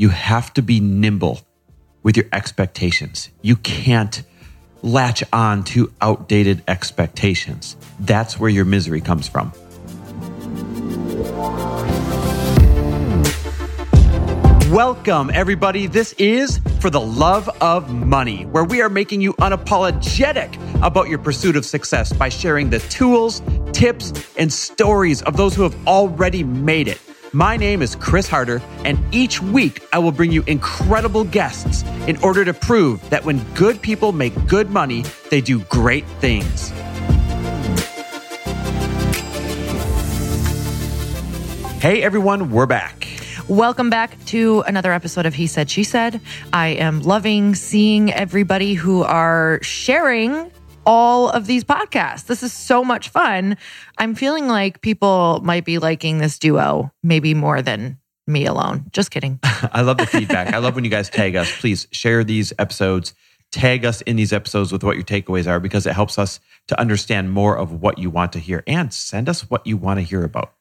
you have to be nimble with your expectations. You can't latch on to outdated expectations. That's where your misery comes from. Welcome, everybody. This is For the Love of Money, where we are making you unapologetic about your pursuit of success by sharing the tools, tips, and stories of those who have already made it. My name is Chris Harder, and each week I will bring you incredible guests in order to prove that when good people make good money, they do great things. Hey everyone, we're back. Welcome back to another episode of He Said, She Said. I am loving seeing everybody who are sharing all of these podcasts. This is so much fun. I'm feeling like people might be liking this duo maybe more than me alone. Just kidding. I love the feedback. I love when you guys tag us. Please share these episodes, tag us in these episodes with what your takeaways are because it helps us to understand more of what you want to hear and send us what you want to hear about.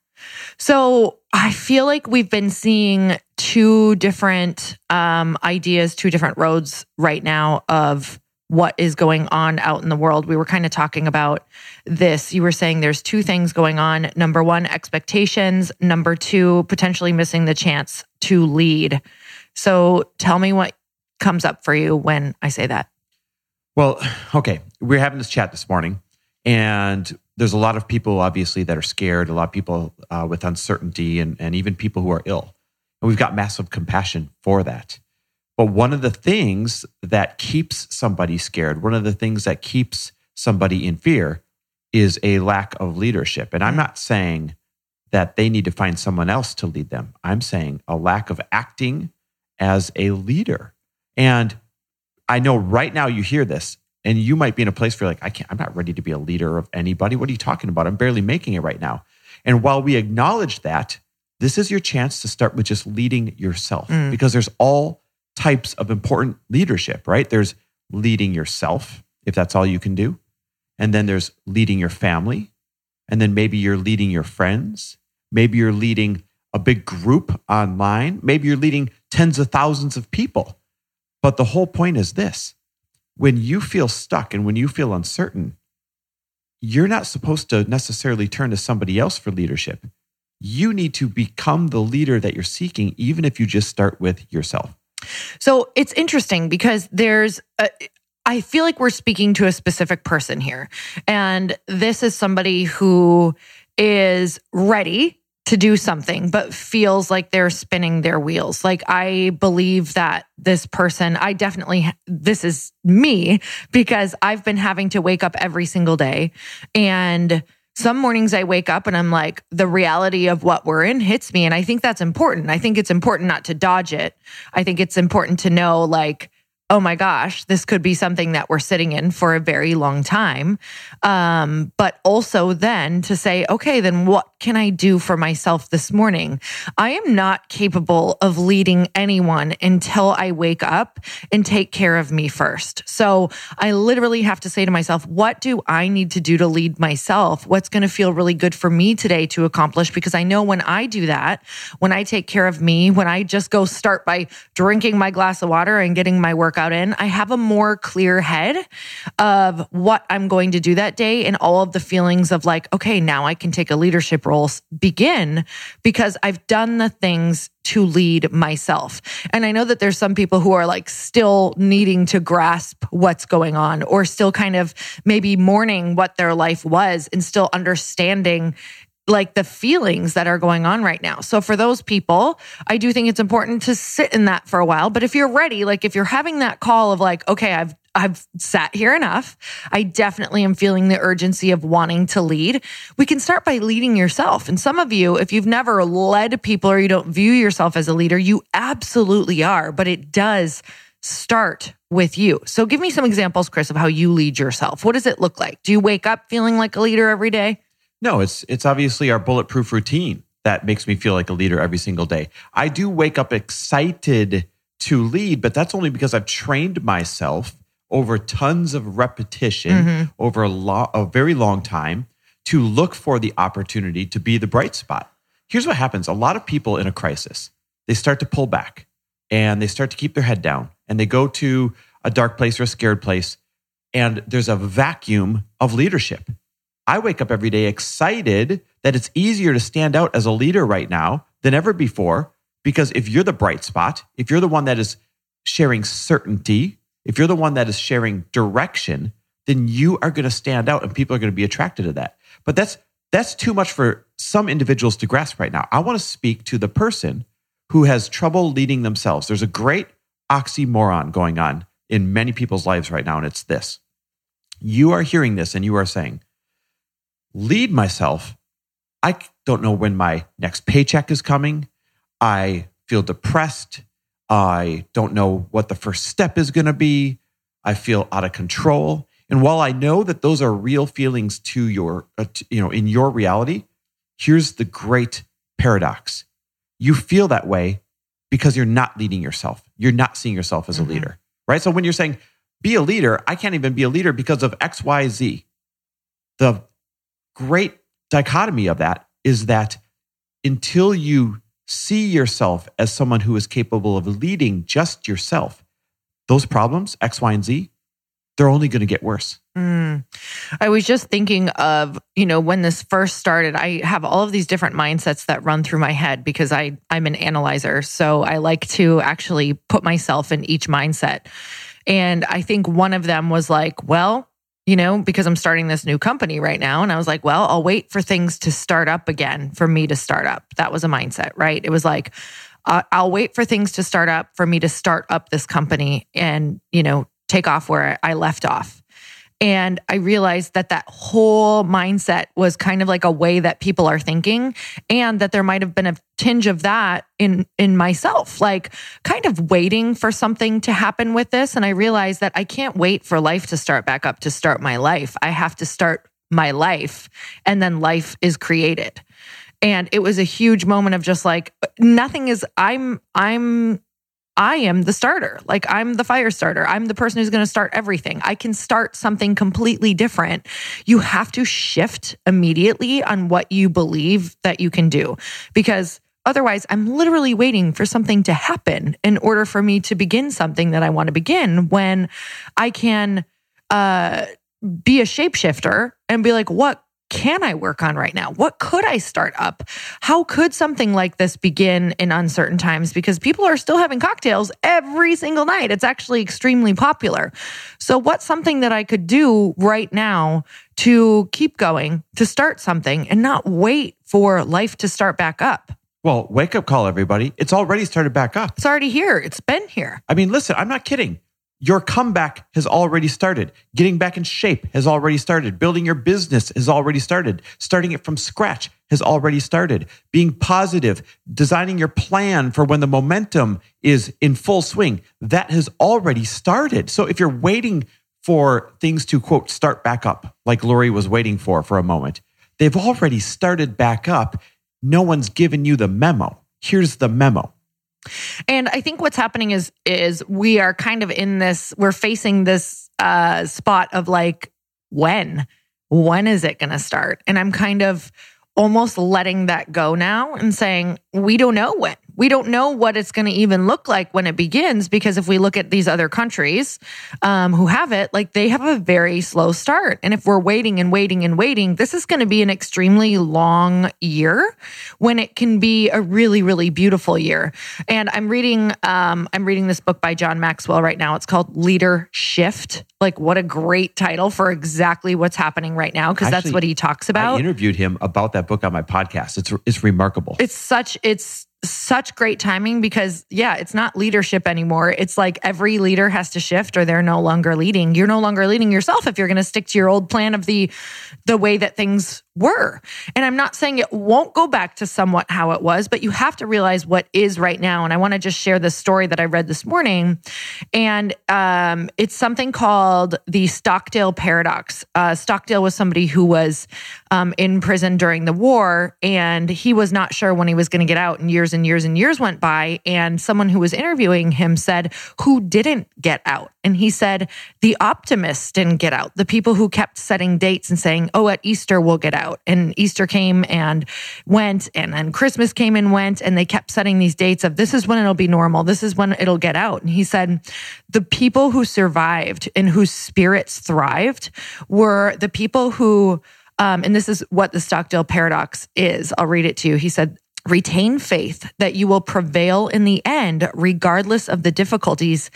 So I feel like we've been seeing two different um, ideas, two different roads right now of what is going on out in the world. We were kind of talking about this. You were saying there's two things going on. Number one, expectations. Number two, potentially missing the chance to lead. So tell me what comes up for you when I say that. Well, okay. We are having this chat this morning, and there's a lot of people, obviously, that are scared, a lot of people uh, with uncertainty, and, and even people who are ill. And we've got massive compassion for that. But one of the things that keeps somebody scared, one of the things that keeps somebody in fear is a lack of leadership. And I'm not saying that they need to find someone else to lead them. I'm saying a lack of acting as a leader. And I know right now you hear this and you might be in a place where you're like, I can't, I'm not ready to be a leader of anybody. What are you talking about? I'm barely making it right now. And while we acknowledge that, this is your chance to start with just leading yourself mm. because there's all types of important leadership, right? There's leading yourself, if that's all you can do. And then there's leading your family. And then maybe you're leading your friends. Maybe you're leading a big group online. Maybe you're leading tens of thousands of people. But the whole point is this when you feel stuck and when you feel uncertain, you're not supposed to necessarily turn to somebody else for leadership. You need to become the leader that you're seeking, even if you just start with yourself. So it's interesting because there's, a, I feel like we're speaking to a specific person here. And this is somebody who is ready to do something, but feels like they're spinning their wheels. Like, I believe that this person, I definitely, this is me because I've been having to wake up every single day. And some mornings I wake up and I'm like, the reality of what we're in hits me. And I think that's important. I think it's important not to dodge it. I think it's important to know, like, oh my gosh, this could be something that we're sitting in for a very long time. Um, but also then to say, okay, then what can I do for myself this morning? I am not capable of leading anyone until I wake up and take care of me first. So I literally have to say to myself, what do I need to do to lead myself? What's going to feel really good for me today to accomplish? Because I know when I do that, when I take care of me, when I just go start by drinking my glass of water and getting my work workout in, I have a more clear head of what I'm going to do that day and all of the feelings of like, okay, now I can take a leadership role begin because I've done the things to lead myself. And I know that there's some people who are like still needing to grasp what's going on or still kind of maybe mourning what their life was and still understanding like the feelings that are going on right now. So for those people, I do think it's important to sit in that for a while. But if you're ready, like if you're having that call of like, okay, I've I've sat here enough. I definitely am feeling the urgency of wanting to lead. We can start by leading yourself. And some of you, if you've never led people or you don't view yourself as a leader, you absolutely are, but it does start with you. So give me some examples, Chris, of how you lead yourself. What does it look like? Do you wake up feeling like a leader every day? No, it's it's obviously our bulletproof routine that makes me feel like a leader every single day. I do wake up excited to lead, but that's only because I've trained myself over tons of repetition mm-hmm. over a, lo- a very long time to look for the opportunity to be the bright spot. Here's what happens a lot of people in a crisis, they start to pull back. and they start to keep their head down and they go to a dark place or a scared place and there's a vacuum of leadership. I wake up every day excited that it's easier to stand out as a leader right now than ever before because if you're the bright spot, if you're the one that is sharing certainty, if you're the one that is sharing direction, then you are going to stand out and people are going to be attracted to that. But that's that's too much for some individuals to grasp right now. I want to speak to the person who has trouble leading themselves. There's a great oxymoron going on in many people's lives right now, and it's this. You are hearing this and you are saying, lead myself. I don't know when my next paycheck is coming. I feel depressed. I don't know what the first step is going to be. I feel out of control. And while I know that those are real feelings to your, uh, you know, in your reality, here's the great paradox. You feel that way because you're not leading yourself. You're not seeing yourself as a mm-hmm. leader, right? So when you're saying, be a leader, I can't even be a leader because of X, Y, Z. The great dichotomy of that is that until you see yourself as someone who is capable of leading just yourself, those problems, X, Y, and Z, they're only going to get worse. Mm. I was just thinking of, you know, when this first started, I have all of these different mindsets that run through my head because I I'm an analyzer. So I like to actually put myself in each mindset. And I think one of them was like, well, you know, because I'm starting this new company right now. And I was like, well, I'll wait for things to start up again for me to start up. That was a mindset, right? It was like, uh, I'll wait for things to start up for me to start up this company and, you know, take off where I left off. And I realized that that whole mindset was kind of like a way that people are thinking and that there might have been a tinge of that in in myself like kind of waiting for something to happen with this and I realized that I can't wait for life to start back up to start my life. I have to start my life and then life is created. And it was a huge moment of just like nothing is I'm I'm I am the starter. Like I'm the fire starter. I'm the person who's going to start everything. I can start something completely different. You have to shift immediately on what you believe that you can do because otherwise I'm literally waiting for something to happen in order for me to begin something that I want to begin when I can uh be a shapeshifter and be like, what can I work on right now? What could I start up? How could something like this begin in uncertain times? Because people are still having cocktails every single night. It's actually extremely popular. So, what's something that I could do right now to keep going, to start something and not wait for life to start back up? Well, wake up call, everybody. It's already started back up. It's already here. It's been here. I mean, listen, I'm not kidding. Your comeback has already started. Getting back in shape has already started. Building your business has already started. Starting it from scratch has already started. Being positive, designing your plan for when the momentum is in full swing, that has already started. So if you're waiting for things to quote start back up, like Lori was waiting for for a moment, they've already started back up. No one's given you the memo. Here's the memo and I think what's happening is is we are kind of in this we're facing this uh spot of like when when is it going to start? And I'm kind of almost letting that go now and saying we don't know when we don't know what it's going to even look like when it begins because if we look at these other countries um, who have it, like they have a very slow start. And if we're waiting and waiting and waiting, this is going to be an extremely long year when it can be a really, really beautiful year. And I'm reading, um, I'm reading this book by John Maxwell right now. It's called Leadershift. Like, what a great title for exactly what's happening right now, because that's what he talks about. I interviewed him about that book on my podcast. It's it's remarkable. It's such it's such great timing because yeah, it's not leadership anymore. It's like every leader has to shift or they're no longer leading. You're no longer leading yourself if you're going to stick to your old plan of the the way that things were. And I'm not saying it won't go back to somewhat how it was, but you have to realize what is right now. And I want to just share this story that I read this morning. And um, it's something called the Stockdale Paradox. Uh, Stockdale was somebody who was um, in prison during the war, and he was not sure when he was going to get out. And years years and years and years went by. And someone who was interviewing him said, Who didn't get out? And he said, The optimists didn't get out. The people who kept setting dates and saying, Oh, at Easter, we'll get out. And Easter came and went, and then Christmas came and went. And they kept setting these dates of this is when it'll be normal. This is when it'll get out. And he said, The people who survived and whose spirits thrived were the people who, um, and this is what the Stockdale paradox is. I'll read it to you. He said, retain faith that you will prevail in the end, regardless of the difficulties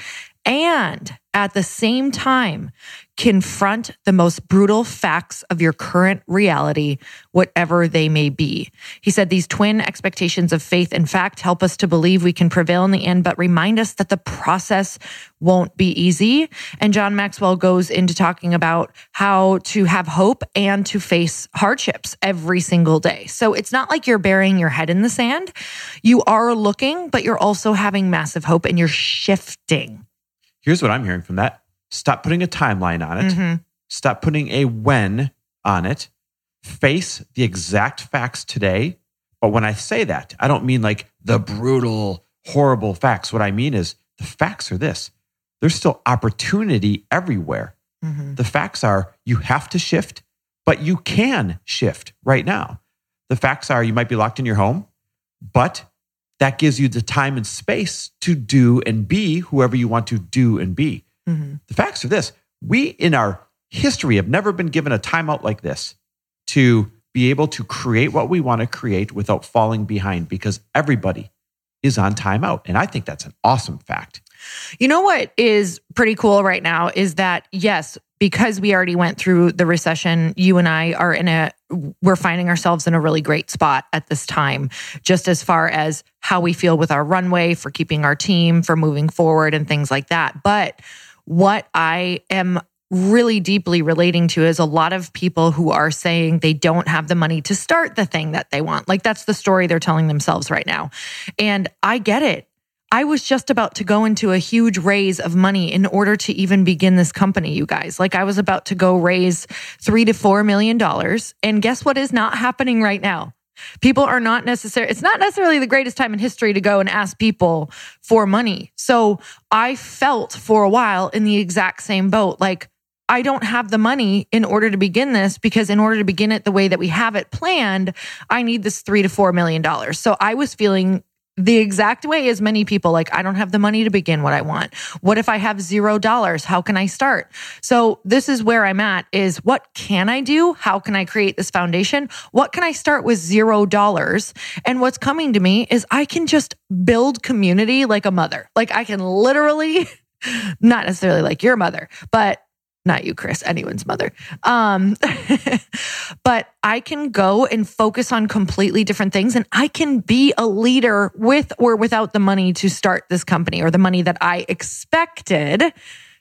and at the same time confront the most brutal facts of your current reality, whatever they may be. He said these twin expectations of faith and fact help us to believe we can prevail in the end, but remind us that the process won't be easy. And John Maxwell goes into talking about how to have hope and to face hardships every single day. So it's not like you're burying your head in the sand. You are looking, but you're also having massive hope and you're shifting. Here's what I'm hearing from that stop putting a timeline on it, mm-hmm. stop putting a when on it, face the exact facts today. But when I say that, I don't mean like the brutal, horrible facts. What I mean is the facts are this there's still opportunity everywhere. Mm-hmm. The facts are you have to shift, but you can shift right now. The facts are you might be locked in your home, but that gives you the time and space to do and be whoever you want to do and be. Mm-hmm. The facts are this we in our history have never been given a timeout like this to be able to create what we want to create without falling behind because everybody is on timeout. And I think that's an awesome fact. You know what is pretty cool right now is that, yes, because we already went through the recession, you and I are in a, we're finding ourselves in a really great spot at this time, just as far as how we feel with our runway for keeping our team, for moving forward and things like that. But what I am really deeply relating to is a lot of people who are saying they don't have the money to start the thing that they want. Like that's the story they're telling themselves right now. And I get it. I was just about to go into a huge raise of money in order to even begin this company, you guys. Like I was about to go raise three to four million dollars. And guess what is not happening right now? People are not necessarily, it's not necessarily the greatest time in history to go and ask people for money. So I felt for a while in the exact same boat. Like, I don't have the money in order to begin this because in order to begin it the way that we have it planned, I need this three to four million dollars. So I was feeling the exact way as many people like i don't have the money to begin what i want. What if i have zero dollars? How can i start? So this is where i'm at is what can i do? How can i create this foundation? What can i start with zero dollars? And what's coming to me is i can just build community like a mother. Like i can literally not necessarily like your mother but not you, Chris, anyone's mother. Um, but I can go and focus on completely different things and I can be a leader with or without the money to start this company or the money that I expected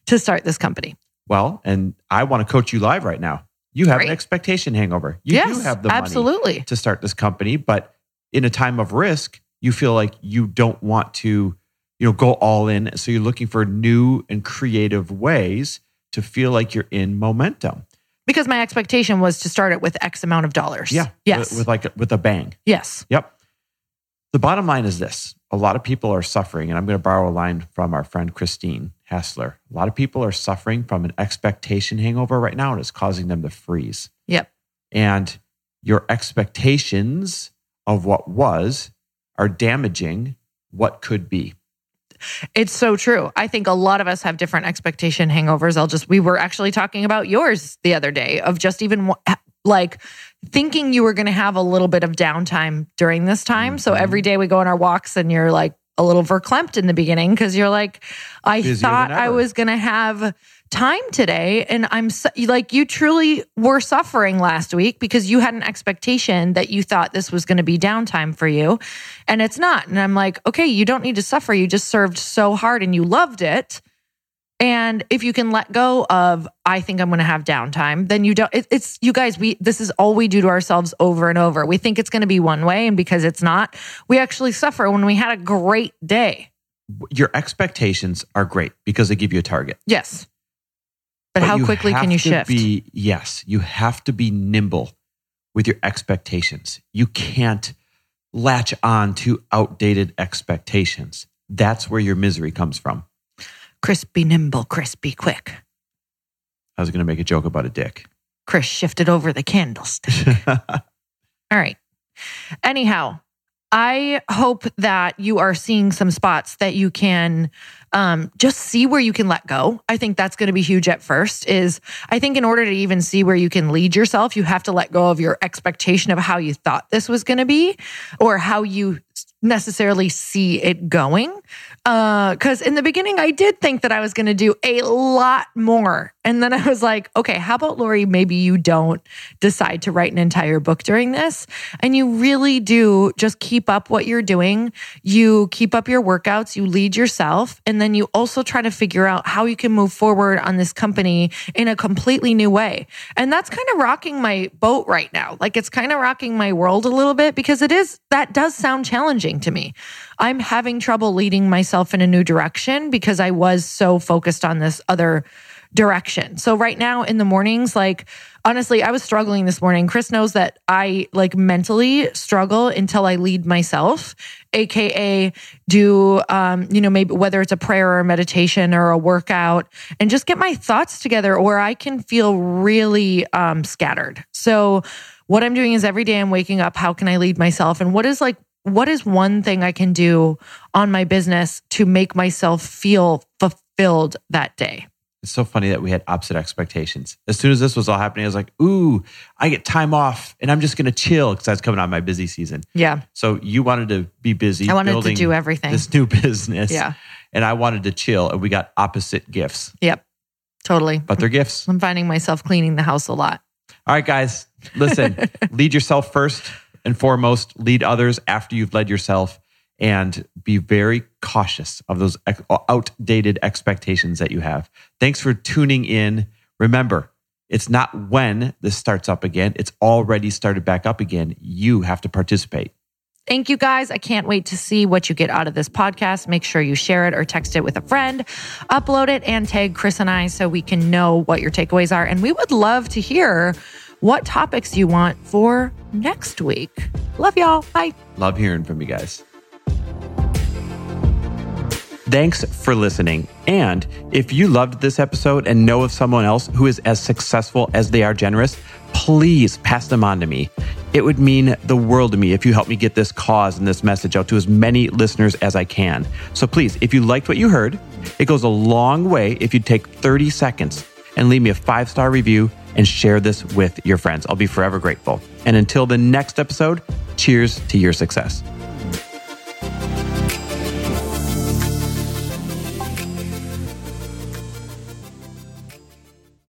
to start this company. Well, and I want to coach you live right now. You have Great. an expectation hangover. You yes, do have the absolutely. to start this company, but in a time of risk, you feel like you don't want to, you know, go all in. So you're looking for new and creative ways to feel like you're in momentum. Because my expectation was to start it with X amount of dollars. Yeah. Yes. With, with like with a bang. Yes. Yep. The bottom line is this: a lot of people are suffering, and I'm going to borrow a line from our friend Christine Hassler. A lot of people are suffering from an expectation hangover right now, and it's causing them to freeze. Yep. And your expectations of what was are damaging what could be. It's so true. I think a lot of us have different expectation hangovers. I'll just, we were actually talking about yours the other day of just even like thinking you were going to have a little bit of downtime during this time. Mm-hmm. So every day we go on our walks and you're like a little verklempt in the beginning because you're like, I Busier thought I was going to have time today and i'm like you truly were suffering last week because you had an expectation that you thought this was going to be downtime for you and it's not and i'm like okay you don't need to suffer you just served so hard and you loved it and if you can let go of i think i'm going to have downtime then you don't it, it's you guys we this is all we do to ourselves over and over. We think it's going to be one way and because it's not we actually suffer when we had a great day. Your expectations are great because they give you a target. Yes but, but how quickly can you shift? Be, yes, you have to be nimble with your expectations. You can't latch on to outdated expectations. That's where your misery comes from. Crispy, nimble, crispy, quick. I was going to make a joke about a dick. Chris shifted over the candlestick. All right. Anyhow, I hope that you are seeing some spots that you can um, just see where you can let go. I think that's going to be huge at first. Is I think in order to even see where you can lead yourself, you have to let go of your expectation of how you thought this was going to be or how you necessarily see it going. Because uh, in the beginning, I did think that I was going to do a lot more. And then I was like, okay, how about Lori? Maybe you don't decide to write an entire book during this. And you really do just keep up what you're doing. You keep up your workouts, you lead yourself. And then you also try to figure out how you can move forward on this company in a completely new way. And that's kind of rocking my boat right now. Like it's kind of rocking my world a little bit because it is, that does sound challenging to me. I'm having trouble leading myself in a new direction because I was so focused on this other direction. So right now in the mornings, like honestly, I was struggling this morning. Chris knows that I like mentally struggle until I lead myself, aka do um, you know, maybe whether it's a prayer or a meditation or a workout and just get my thoughts together or I can feel really um scattered. So what I'm doing is every day I'm waking up, how can I lead myself? And what is like what is one thing I can do on my business to make myself feel fulfilled that day? It's so funny that we had opposite expectations. As soon as this was all happening, I was like, ooh, I get time off and I'm just going to chill because I was coming on my busy season. Yeah. So you wanted to be busy. I wanted to do everything. This new business. Yeah. And I wanted to chill and we got opposite gifts. Yep. Totally. But they're gifts. I'm finding myself cleaning the house a lot. All right, guys, listen, lead yourself first and foremost, lead others after you've led yourself and be very cautious of those outdated expectations that you have. Thanks for tuning in. Remember, it's not when this starts up again, it's already started back up again. You have to participate. Thank you guys. I can't wait to see what you get out of this podcast. Make sure you share it or text it with a friend, upload it, and tag Chris and I so we can know what your takeaways are. And we would love to hear what topics you want for next week. Love y'all. Bye. Love hearing from you guys. Thanks for listening. And if you loved this episode and know of someone else who is as successful as they are generous, please pass them on to me. It would mean the world to me if you help me get this cause and this message out to as many listeners as I can. So please, if you liked what you heard, it goes a long way if you take 30 seconds and leave me a five star review and share this with your friends. I'll be forever grateful. And until the next episode, cheers to your success.